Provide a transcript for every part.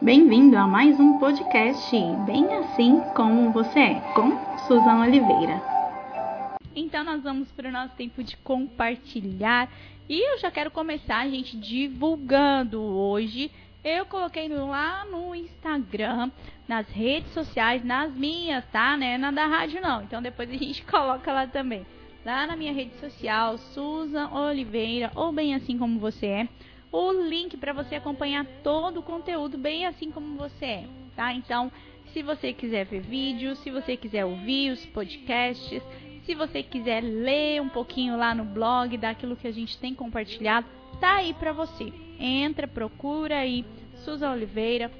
Bem-vindo a mais um podcast Bem Assim Como Você É, com Suzana Oliveira. Então, nós vamos para o nosso tempo de compartilhar e eu já quero começar, gente, divulgando hoje. Eu coloquei lá no Instagram, nas redes sociais, nas minhas, tá? Né? Na da rádio não. Então depois a gente coloca lá também. Lá na minha rede social, Susan Oliveira, ou bem assim como você é o link para você acompanhar todo o conteúdo bem assim como você é, tá? Então, se você quiser ver vídeos, se você quiser ouvir os podcasts, se você quiser ler um pouquinho lá no blog daquilo que a gente tem compartilhado, tá aí para você. Entra, procura aí Suza Oliveira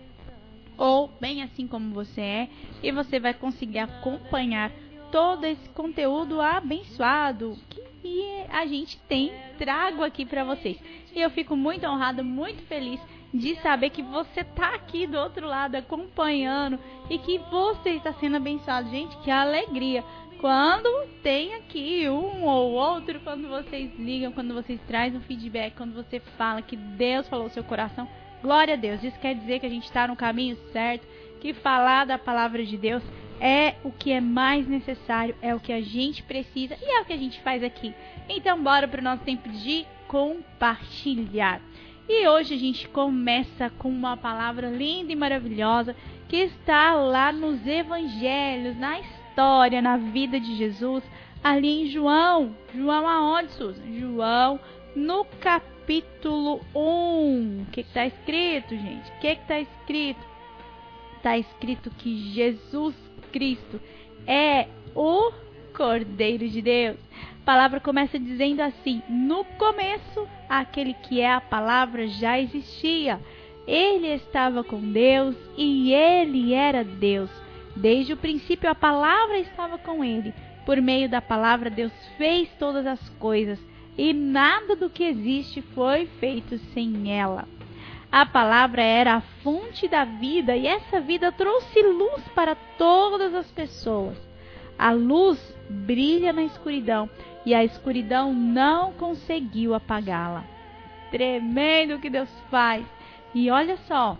ou bem assim como você é e você vai conseguir acompanhar todo esse conteúdo abençoado que a gente tem trago aqui para vocês. E eu fico muito honrada, muito feliz de saber que você tá aqui do outro lado acompanhando e que você está sendo abençoado. Gente, que alegria! Quando tem aqui um ou outro, quando vocês ligam, quando vocês trazem um feedback, quando você fala que Deus falou seu coração, glória a Deus. Isso quer dizer que a gente está no caminho certo, que falar da palavra de Deus é o que é mais necessário, é o que a gente precisa e é o que a gente faz aqui. Então, bora para o nosso tempo de compartilhar. E hoje a gente começa com uma palavra linda e maravilhosa que está lá nos evangelhos, na história, na vida de Jesus, ali em João. João aonde, Susan? João, no capítulo 1. O que está escrito, gente? O que está escrito? Está escrito que Jesus Cristo é o Cordeiro de Deus. A palavra começa dizendo assim: No começo, aquele que é a palavra já existia. Ele estava com Deus e ele era Deus. Desde o princípio, a palavra estava com ele. Por meio da palavra, Deus fez todas as coisas e nada do que existe foi feito sem ela. A palavra era a fonte da vida e essa vida trouxe luz para todas as pessoas. A luz brilha na escuridão e a escuridão não conseguiu apagá-la. Tremendo que Deus faz. E olha só,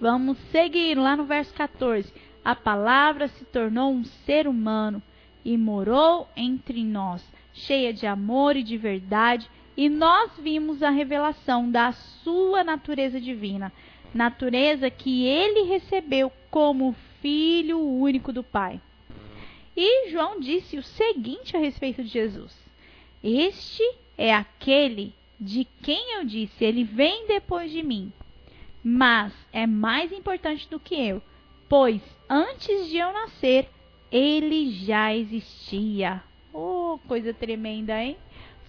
vamos seguir lá no verso 14. A palavra se tornou um ser humano e morou entre nós, cheia de amor e de verdade e nós vimos a revelação da sua natureza divina, natureza que ele recebeu como filho único do Pai. E João disse o seguinte a respeito de Jesus: Este é aquele de quem eu disse, ele vem depois de mim, mas é mais importante do que eu, pois antes de eu nascer, ele já existia. Oh, coisa tremenda, hein?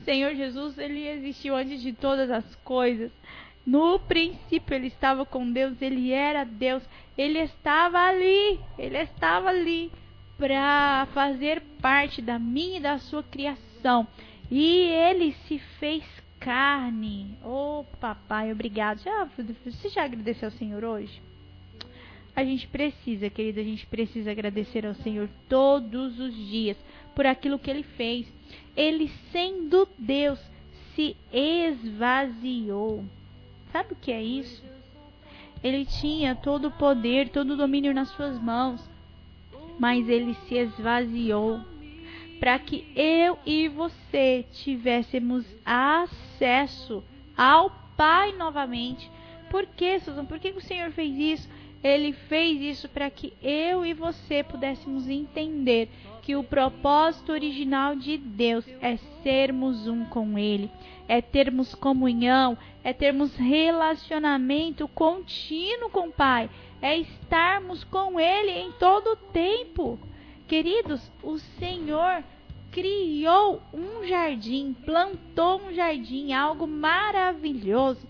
Senhor Jesus, ele existiu antes de todas as coisas. No princípio ele estava com Deus, ele era Deus, ele estava ali, ele estava ali para fazer parte da minha e da sua criação. E ele se fez carne. Oh, papai, obrigado. Já, você já agradeceu ao Senhor hoje? A gente precisa, querida, a gente precisa agradecer ao Senhor todos os dias por aquilo que ele fez. Ele, sendo Deus, se esvaziou. Sabe o que é isso? Ele tinha todo o poder, todo o domínio nas suas mãos, mas ele se esvaziou para que eu e você tivéssemos acesso ao Pai novamente. Por que, Susan? Por que o Senhor fez isso? Ele fez isso para que eu e você pudéssemos entender que o propósito original de Deus é sermos um com Ele, é termos comunhão, é termos relacionamento contínuo com o Pai, é estarmos com Ele em todo o tempo. Queridos, o Senhor criou um jardim, plantou um jardim, algo maravilhoso,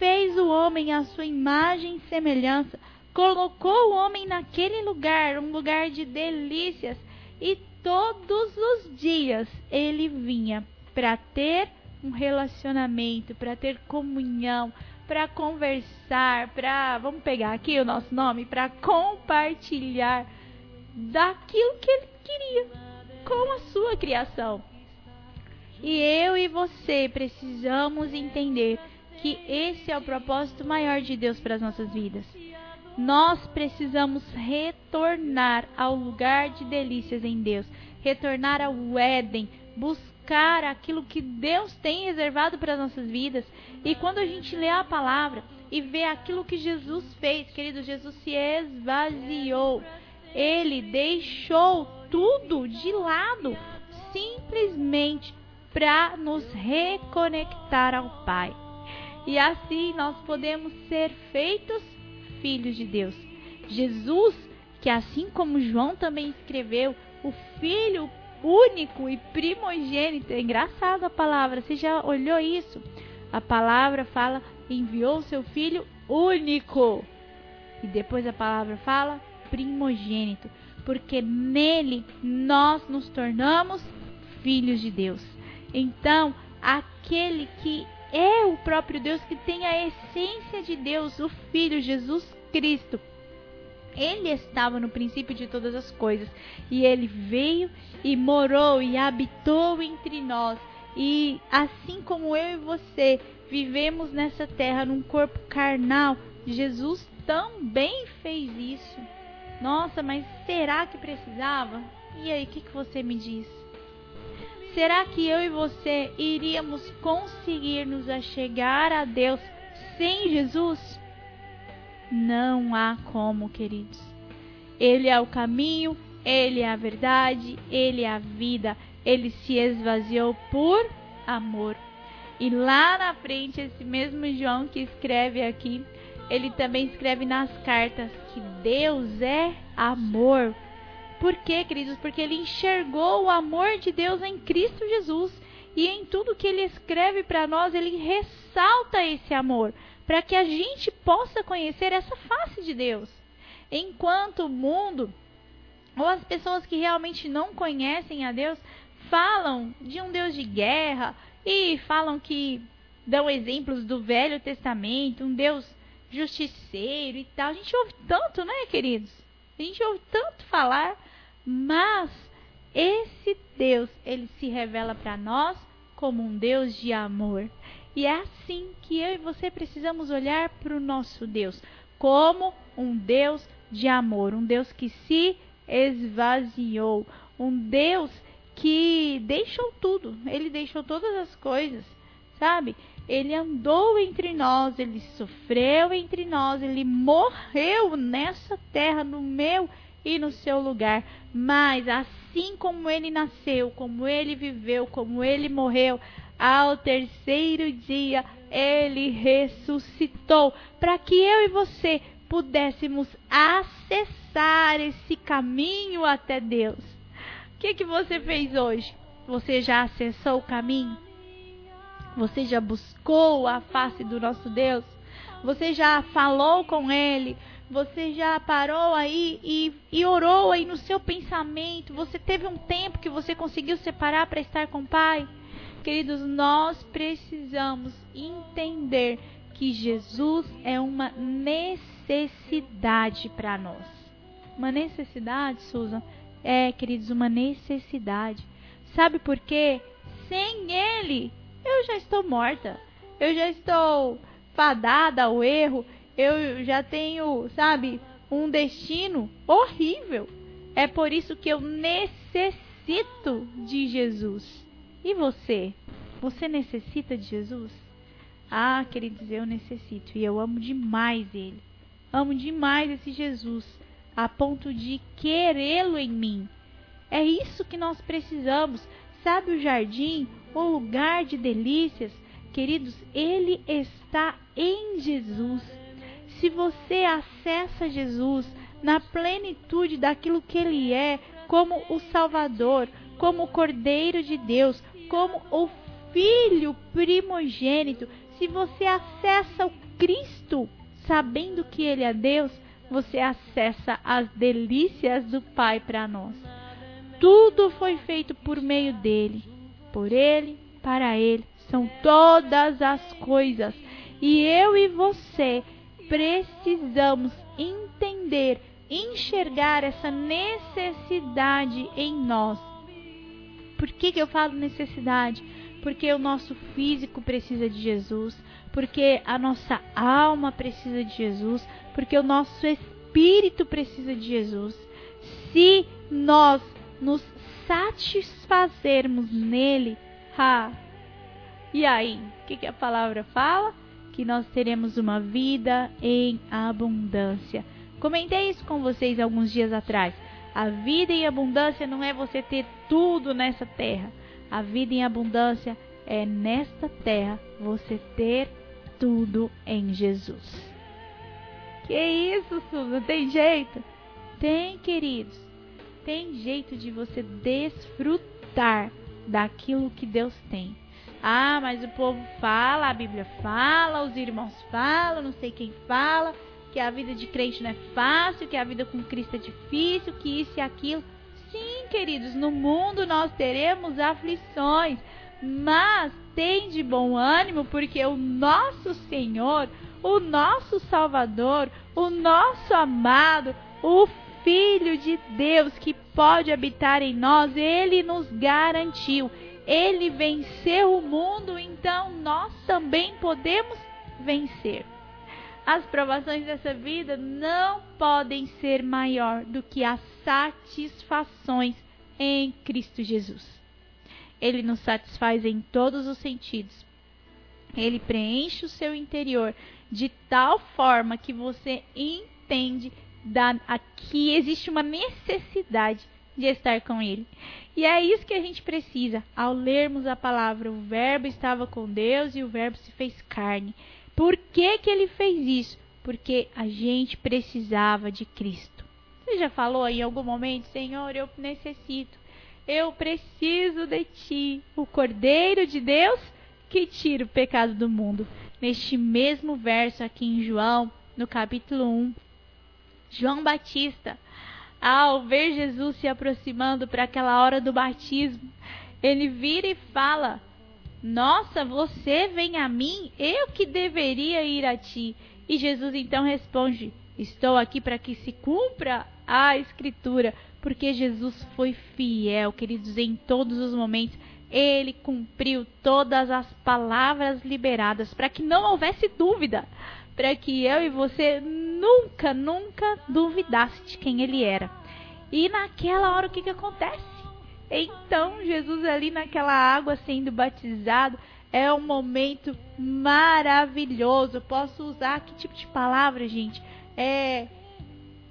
fez o homem à sua imagem e semelhança colocou o homem naquele lugar, um lugar de delícias, e todos os dias ele vinha para ter um relacionamento, para ter comunhão, para conversar, para, vamos pegar aqui o nosso nome, para compartilhar daquilo que ele queria com a sua criação. E eu e você precisamos entender que esse é o propósito maior de Deus para as nossas vidas. Nós precisamos retornar ao lugar de delícias em Deus, retornar ao Éden, buscar aquilo que Deus tem reservado para as nossas vidas. E quando a gente lê a palavra e vê aquilo que Jesus fez, querido, Jesus se esvaziou. Ele deixou tudo de lado, simplesmente para nos reconectar ao Pai. E assim nós podemos ser feitos filhos de Deus. Jesus, que assim como João também escreveu, o filho único e primogênito. É engraçado a palavra, você já olhou isso? A palavra fala enviou seu filho único. E depois a palavra fala primogênito, porque nele nós nos tornamos filhos de Deus. Então, aquele que é o próprio Deus, que tem a essência de Deus, o Filho Jesus Cristo, ele estava no princípio de todas as coisas e ele veio e morou e habitou entre nós. E assim como eu e você vivemos nessa terra num corpo carnal, Jesus também fez isso. Nossa, mas será que precisava? E aí, o que, que você me diz? Será que eu e você iríamos conseguir nos achegar a Deus sem Jesus? Não há como, queridos. Ele é o caminho, ele é a verdade, ele é a vida. Ele se esvaziou por amor. E lá na frente, esse mesmo João que escreve aqui, ele também escreve nas cartas que Deus é amor. Por quê, queridos? Porque ele enxergou o amor de Deus em Cristo Jesus. E em tudo que ele escreve para nós, ele ressalta esse amor para que a gente possa conhecer essa face de Deus. Enquanto o mundo ou as pessoas que realmente não conhecem a Deus falam de um Deus de guerra e falam que dão exemplos do Velho Testamento, um Deus justiceiro e tal. A gente ouve tanto, né, queridos? A gente ouve tanto falar, mas esse Deus, ele se revela para nós como um Deus de amor. E é assim que eu e você precisamos olhar para o nosso Deus, como um Deus de amor, um Deus que se esvaziou, um Deus que deixou tudo, ele deixou todas as coisas, sabe? Ele andou entre nós, ele sofreu entre nós, ele morreu nessa terra, no meu e no seu lugar. Mas assim como ele nasceu, como ele viveu, como ele morreu, ao terceiro dia ele ressuscitou, para que eu e você pudéssemos acessar esse caminho até Deus. O que, que você fez hoje? Você já acessou o caminho? Você já buscou a face do nosso Deus? Você já falou com Ele? Você já parou aí e, e orou aí no seu pensamento? Você teve um tempo que você conseguiu separar para estar com o Pai? Queridos, nós precisamos entender que Jesus é uma necessidade para nós. Uma necessidade, Susan? É, queridos, uma necessidade. Sabe por quê? Sem Ele, eu já estou morta. Eu já estou fadada ao erro. Eu já tenho, sabe, um destino horrível. É por isso que eu necessito de Jesus. E você? Você necessita de Jesus? Ah, queridos, eu necessito. E eu amo demais ele. Amo demais esse Jesus. A ponto de querê-lo em mim. É isso que nós precisamos. Sabe o jardim, o lugar de delícias? Queridos, ele está em Jesus. Se você acessa Jesus na plenitude daquilo que ele é, como o Salvador, como o Cordeiro de Deus, como o filho primogênito. Se você acessa o Cristo sabendo que ele é Deus, você acessa as delícias do Pai para nós. Tudo foi feito por meio dele, por ele, para ele. São todas as coisas. E eu e você precisamos entender, enxergar essa necessidade em nós por que, que eu falo necessidade? Porque o nosso físico precisa de Jesus, porque a nossa alma precisa de Jesus, porque o nosso espírito precisa de Jesus. Se nós nos satisfazermos nele, ha, e aí, o que, que a palavra fala? Que nós teremos uma vida em abundância. Comentei isso com vocês alguns dias atrás. A vida em abundância não é você ter tudo nessa terra. A vida em abundância é nesta terra você ter tudo em Jesus. Que isso, Susan? Tem jeito? Tem, queridos. Tem jeito de você desfrutar daquilo que Deus tem. Ah, mas o povo fala, a Bíblia fala, os irmãos falam, não sei quem fala, que a vida de crente não é fácil, que a vida com Cristo é difícil, que isso e aquilo. Sim, queridos, no mundo nós teremos aflições, mas tem de bom ânimo, porque o nosso Senhor, o nosso Salvador, o nosso amado, o Filho de Deus que pode habitar em nós, ele nos garantiu. Ele venceu o mundo, então nós também podemos vencer. As provações dessa vida não podem ser maior do que as satisfações em Cristo Jesus. Ele nos satisfaz em todos os sentidos. Ele preenche o seu interior de tal forma que você entende da, que existe uma necessidade de estar com Ele. E é isso que a gente precisa ao lermos a palavra. O Verbo estava com Deus e o Verbo se fez carne. Por que, que ele fez isso? Porque a gente precisava de Cristo. Você já falou em algum momento, Senhor, eu necessito eu preciso de ti, o Cordeiro de Deus que tira o pecado do mundo. Neste mesmo verso aqui em João, no capítulo 1, João Batista, ao ver Jesus se aproximando para aquela hora do batismo, ele vira e fala: Nossa, você vem a mim, eu que deveria ir a ti. E Jesus então responde: Estou aqui para que se cumpra a Escritura porque Jesus foi fiel, queridos, em todos os momentos. Ele cumpriu todas as palavras liberadas para que não houvesse dúvida, para que eu e você nunca, nunca duvidasse de quem ele era. E naquela hora o que, que acontece? Então, Jesus ali naquela água sendo batizado é um momento maravilhoso. Posso usar que tipo de palavra, gente? É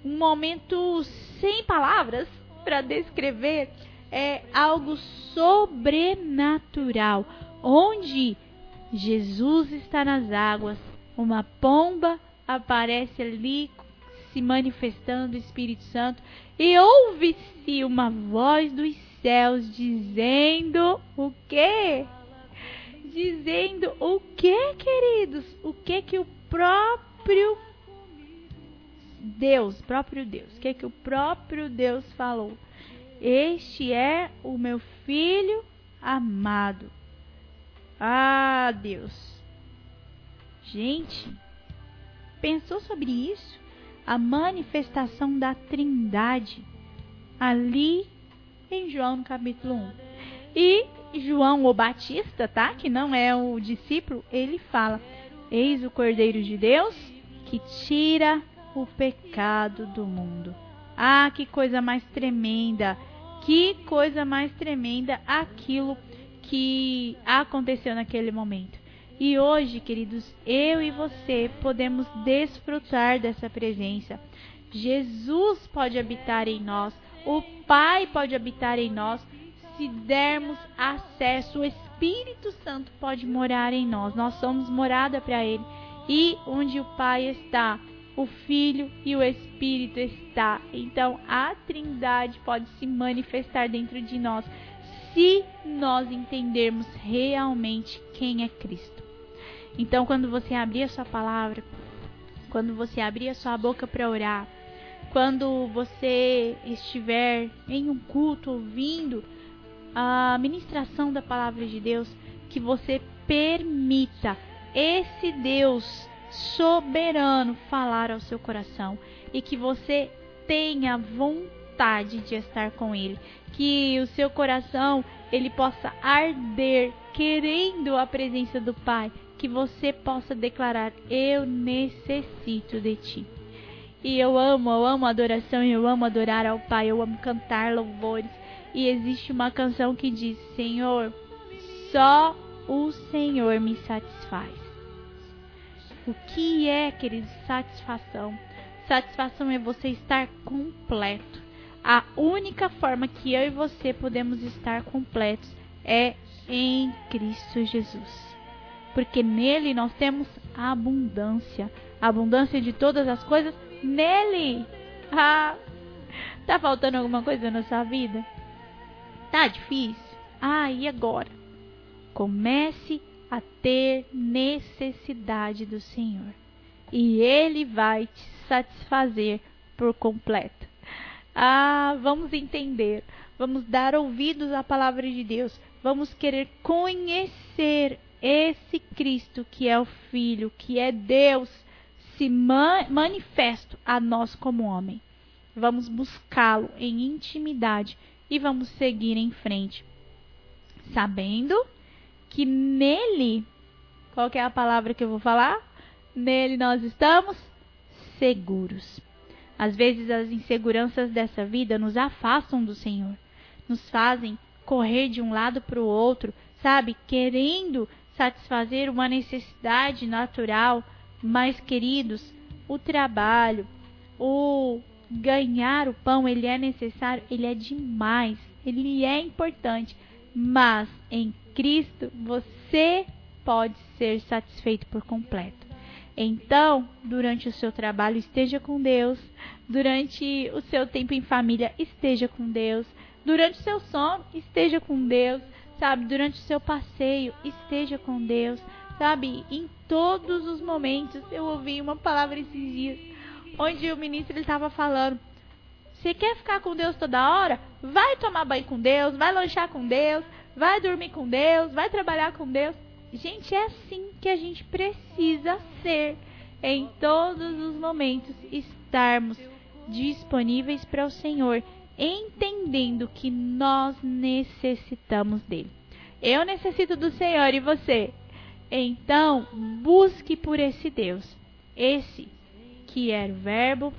um momento sem palavras para descrever é algo sobrenatural, onde Jesus está nas águas, uma pomba aparece ali se manifestando o Espírito Santo e ouve-se uma voz dos céus dizendo o quê? Dizendo o que, queridos? O que que o próprio Deus, próprio Deus. O que, que o próprio Deus falou? Este é o meu filho amado. Ah, Deus. Gente, pensou sobre isso? A manifestação da Trindade ali em João no capítulo 1. E João o Batista, tá? Que não é o discípulo, ele fala: Eis o Cordeiro de Deus que tira o pecado do mundo. Ah, que coisa mais tremenda! Que coisa mais tremenda aquilo que aconteceu naquele momento. E hoje, queridos, eu e você podemos desfrutar dessa presença. Jesus pode habitar em nós, o Pai pode habitar em nós, se dermos acesso, o Espírito Santo pode morar em nós. Nós somos morada para Ele. E onde o Pai está, o Filho e o Espírito está. Então a Trindade pode se manifestar dentro de nós se nós entendermos realmente quem é Cristo. Então, quando você abrir a sua palavra, quando você abrir a sua boca para orar, quando você estiver em um culto ouvindo a ministração da palavra de Deus, que você permita esse Deus soberano falar ao seu coração e que você tenha vontade de estar com ele, que o seu coração ele possa arder querendo a presença do Pai, que você possa declarar: Eu necessito de ti. E eu amo, eu amo adoração, eu amo adorar ao Pai, eu amo cantar louvores. E existe uma canção que diz: Senhor, só o Senhor me satisfaz. O que é, querido, satisfação? Satisfação é você estar completo. A única forma que eu e você podemos estar completos é em Cristo Jesus. Porque nele nós temos abundância. Abundância de todas as coisas nele. Ah, tá faltando alguma coisa na sua vida? Tá difícil? Ah, e agora? Comece a ter necessidade do Senhor. E Ele vai te satisfazer por completo. Ah, vamos entender. Vamos dar ouvidos à palavra de Deus. Vamos querer conhecer esse Cristo que é o Filho, que é Deus, se man manifesto a nós como homem. Vamos buscá-lo em intimidade e vamos seguir em frente, sabendo que nele, qual é a palavra que eu vou falar? Nele nós estamos seguros. Às vezes as inseguranças dessa vida nos afastam do Senhor, nos fazem correr de um lado para o outro, sabe? Querendo satisfazer uma necessidade natural, mas queridos, o trabalho, o ganhar o pão, ele é necessário, ele é demais, ele é importante, mas em Cristo você pode ser satisfeito por completo. Então, durante o seu trabalho, esteja com Deus. Durante o seu tempo em família, esteja com Deus. Durante o seu sono, esteja com Deus sabe? Durante o seu passeio, esteja com Deus, sabe? Em todos os momentos. Eu ouvi uma palavra esses dias, onde o ministro estava falando: você quer ficar com Deus toda hora? Vai tomar banho com Deus, vai lanchar com Deus, vai dormir com Deus, vai trabalhar com Deus. Gente, é assim que a gente precisa ser em todos os momentos, estarmos disponíveis para o Senhor entendendo que nós necessitamos dele. Eu necessito do Senhor e você. Então, busque por esse Deus, esse que era o Verbo,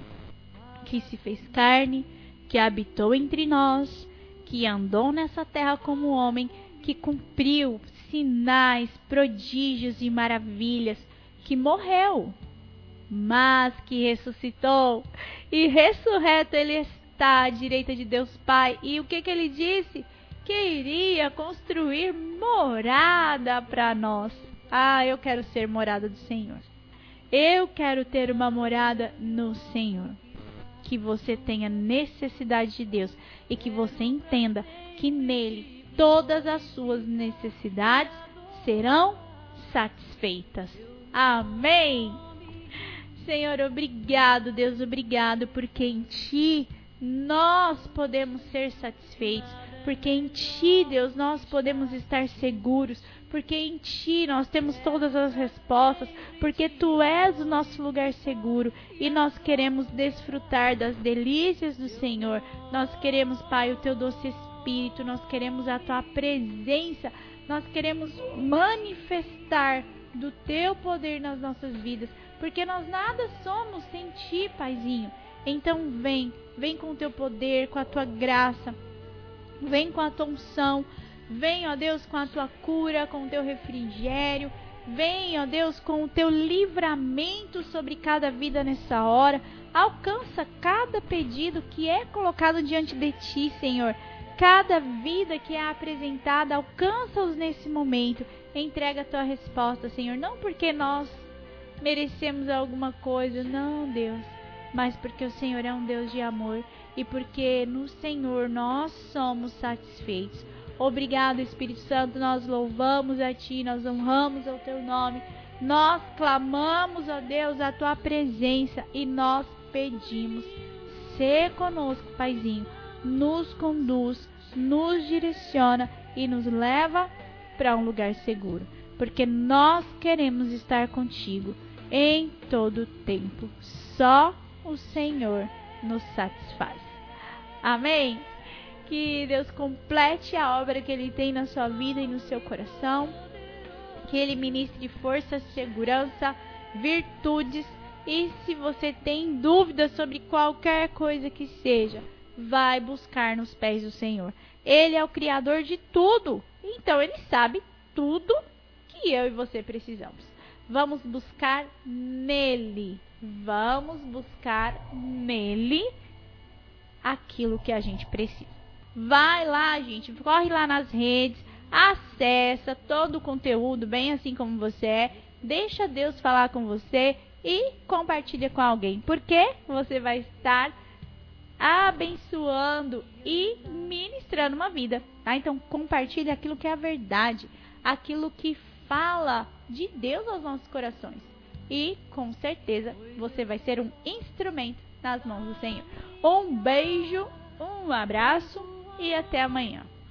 que se fez carne, que habitou entre nós, que andou nessa terra como homem, que cumpriu sinais, prodígios e maravilhas, que morreu, mas que ressuscitou, e ressurreto ele está à direita de Deus Pai. E o que, que ele disse? Que iria construir morada para nós. Ah, eu quero ser morada do Senhor. Eu quero ter uma morada no Senhor. Que você tenha necessidade de Deus e que você entenda que nele todas as suas necessidades serão satisfeitas. Amém. Senhor, obrigado, Deus, obrigado, porque em Ti nós podemos ser satisfeitos, porque em Ti, Deus, nós podemos estar seguros, porque em Ti nós temos todas as respostas, porque Tu és o nosso lugar seguro e nós queremos desfrutar das delícias do Senhor. Nós queremos, Pai, o Teu doce Espírito, nós queremos a Tua presença, nós queremos manifestar do Teu poder nas nossas vidas, porque nós nada somos sem Ti, Paizinho. Então vem, vem com o teu poder, com a tua graça, vem com a tua unção, vem, ó Deus, com a tua cura, com o teu refrigério, vem, ó Deus, com o teu livramento sobre cada vida nessa hora. Alcança cada pedido que é colocado diante de ti, Senhor. Cada vida que é apresentada, alcança-os nesse momento. Entrega a tua resposta, Senhor. Não porque nós merecemos alguma coisa, não, Deus mas porque o Senhor é um Deus de amor e porque no Senhor nós somos satisfeitos. Obrigado, Espírito Santo, nós louvamos a Ti, nós honramos o Teu nome, nós clamamos a Deus a Tua presença e nós pedimos, se conosco, Paizinho, nos conduz, nos direciona e nos leva para um lugar seguro, porque nós queremos estar contigo em todo o tempo. Só o Senhor nos satisfaz. Amém? Que Deus complete a obra que Ele tem na sua vida e no seu coração. que Ele ministre força, segurança, virtudes. E se você tem dúvidas sobre qualquer coisa que seja, vai buscar nos pés do Senhor. Ele é o Criador de tudo. Então Ele sabe tudo que eu e você precisamos. Vamos buscar nele. Vamos buscar nele aquilo que a gente precisa. Vai lá, gente, corre lá nas redes, acessa todo o conteúdo, bem assim como você é. Deixa Deus falar com você e compartilha com alguém, porque você vai estar abençoando e ministrando uma vida, tá? Então compartilhe aquilo que é a verdade, aquilo que fala de Deus aos nossos corações. E com certeza você vai ser um instrumento nas mãos do Senhor. Um beijo, um abraço e até amanhã.